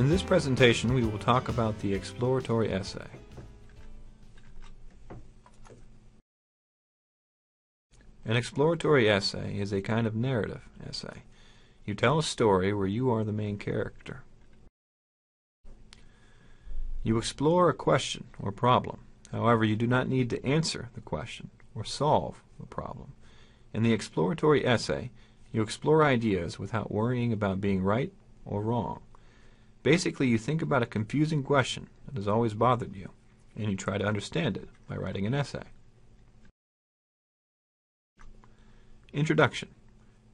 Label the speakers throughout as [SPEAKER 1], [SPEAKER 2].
[SPEAKER 1] In this presentation, we will talk about the exploratory essay. An exploratory essay is a kind of narrative essay. You tell a story where you are the main character. You explore a question or problem. However, you do not need to answer the question or solve the problem. In the exploratory essay, you explore ideas without worrying about being right or wrong. Basically, you think about a confusing question that has always bothered you, and you try to understand it by writing an essay. Introduction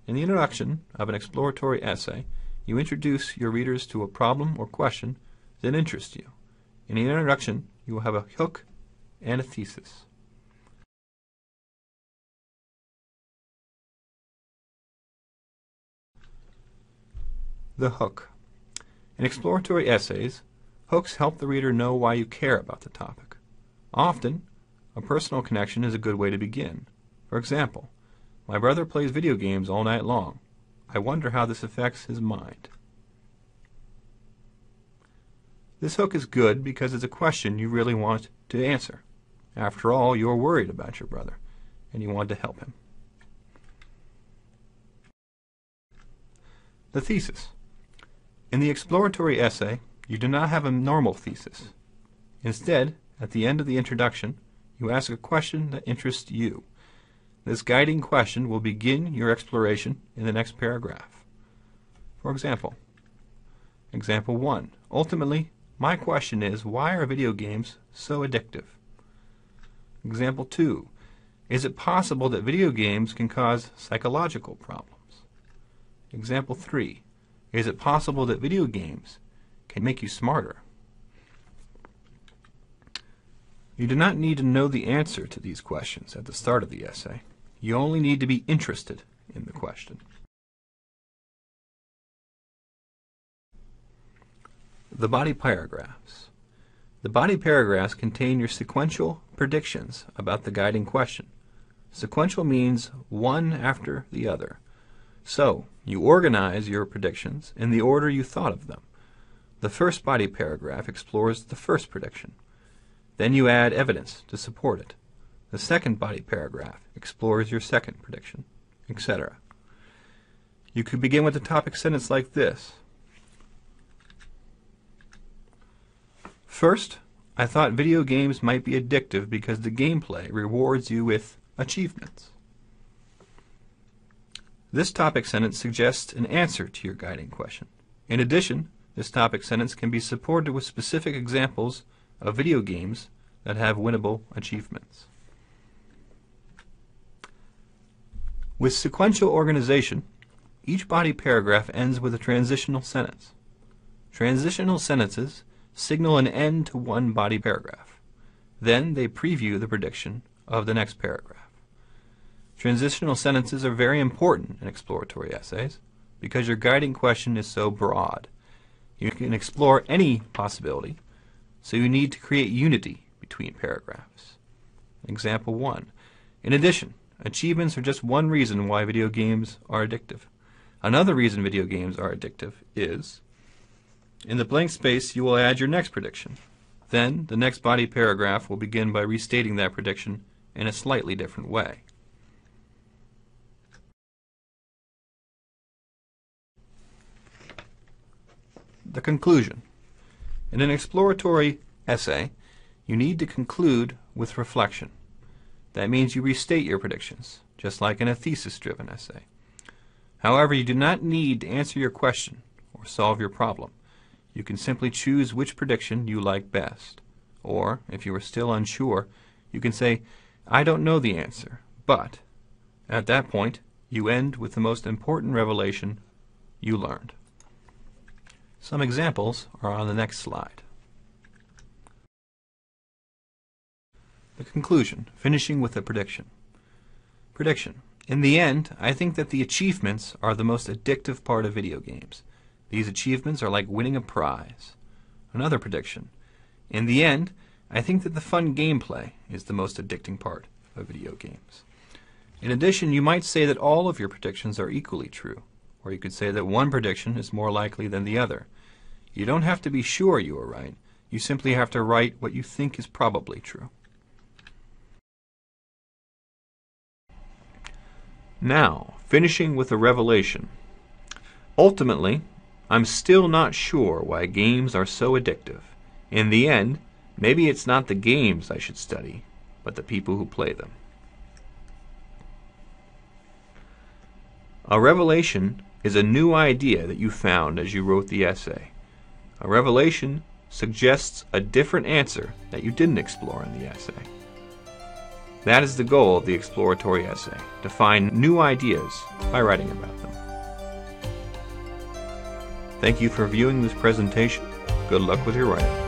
[SPEAKER 1] In the introduction of an exploratory essay, you introduce your readers to a problem or question that interests you. In the introduction, you will have a hook and a thesis. The hook. In exploratory essays, hooks help the reader know why you care about the topic. Often, a personal connection is a good way to begin. For example, my brother plays video games all night long. I wonder how this affects his mind. This hook is good because it's a question you really want to answer. After all, you're worried about your brother, and you want to help him. The thesis. In the exploratory essay, you do not have a normal thesis. Instead, at the end of the introduction, you ask a question that interests you. This guiding question will begin your exploration in the next paragraph. For example, example 1. Ultimately, my question is why are video games so addictive? Example 2. Is it possible that video games can cause psychological problems? Example 3. Is it possible that video games can make you smarter? You do not need to know the answer to these questions at the start of the essay. You only need to be interested in the question. The body paragraphs. The body paragraphs contain your sequential predictions about the guiding question. Sequential means one after the other. So, you organize your predictions in the order you thought of them. The first body paragraph explores the first prediction. Then you add evidence to support it. The second body paragraph explores your second prediction, etc. You could begin with a topic sentence like this. First, I thought video games might be addictive because the gameplay rewards you with achievements. This topic sentence suggests an answer to your guiding question. In addition, this topic sentence can be supported with specific examples of video games that have winnable achievements. With sequential organization, each body paragraph ends with a transitional sentence. Transitional sentences signal an end to one body paragraph. Then they preview the prediction of the next paragraph. Transitional sentences are very important in exploratory essays because your guiding question is so broad. You can explore any possibility, so you need to create unity between paragraphs. Example 1. In addition, achievements are just one reason why video games are addictive. Another reason video games are addictive is in the blank space you will add your next prediction. Then the next body paragraph will begin by restating that prediction in a slightly different way. The conclusion. In an exploratory essay, you need to conclude with reflection. That means you restate your predictions, just like in a thesis-driven essay. However, you do not need to answer your question or solve your problem. You can simply choose which prediction you like best. Or, if you are still unsure, you can say, I don't know the answer, but at that point, you end with the most important revelation you learned. Some examples are on the next slide. The conclusion, finishing with a prediction. Prediction. In the end, I think that the achievements are the most addictive part of video games. These achievements are like winning a prize. Another prediction. In the end, I think that the fun gameplay is the most addicting part of video games. In addition, you might say that all of your predictions are equally true, or you could say that one prediction is more likely than the other. You don't have to be sure you are right. You simply have to write what you think is probably true. Now, finishing with a revelation. Ultimately, I'm still not sure why games are so addictive. In the end, maybe it's not the games I should study, but the people who play them. A revelation is a new idea that you found as you wrote the essay. A revelation suggests a different answer that you didn't explore in the essay. That is the goal of the exploratory essay, to find new ideas by writing about them. Thank you for viewing this presentation. Good luck with your writing.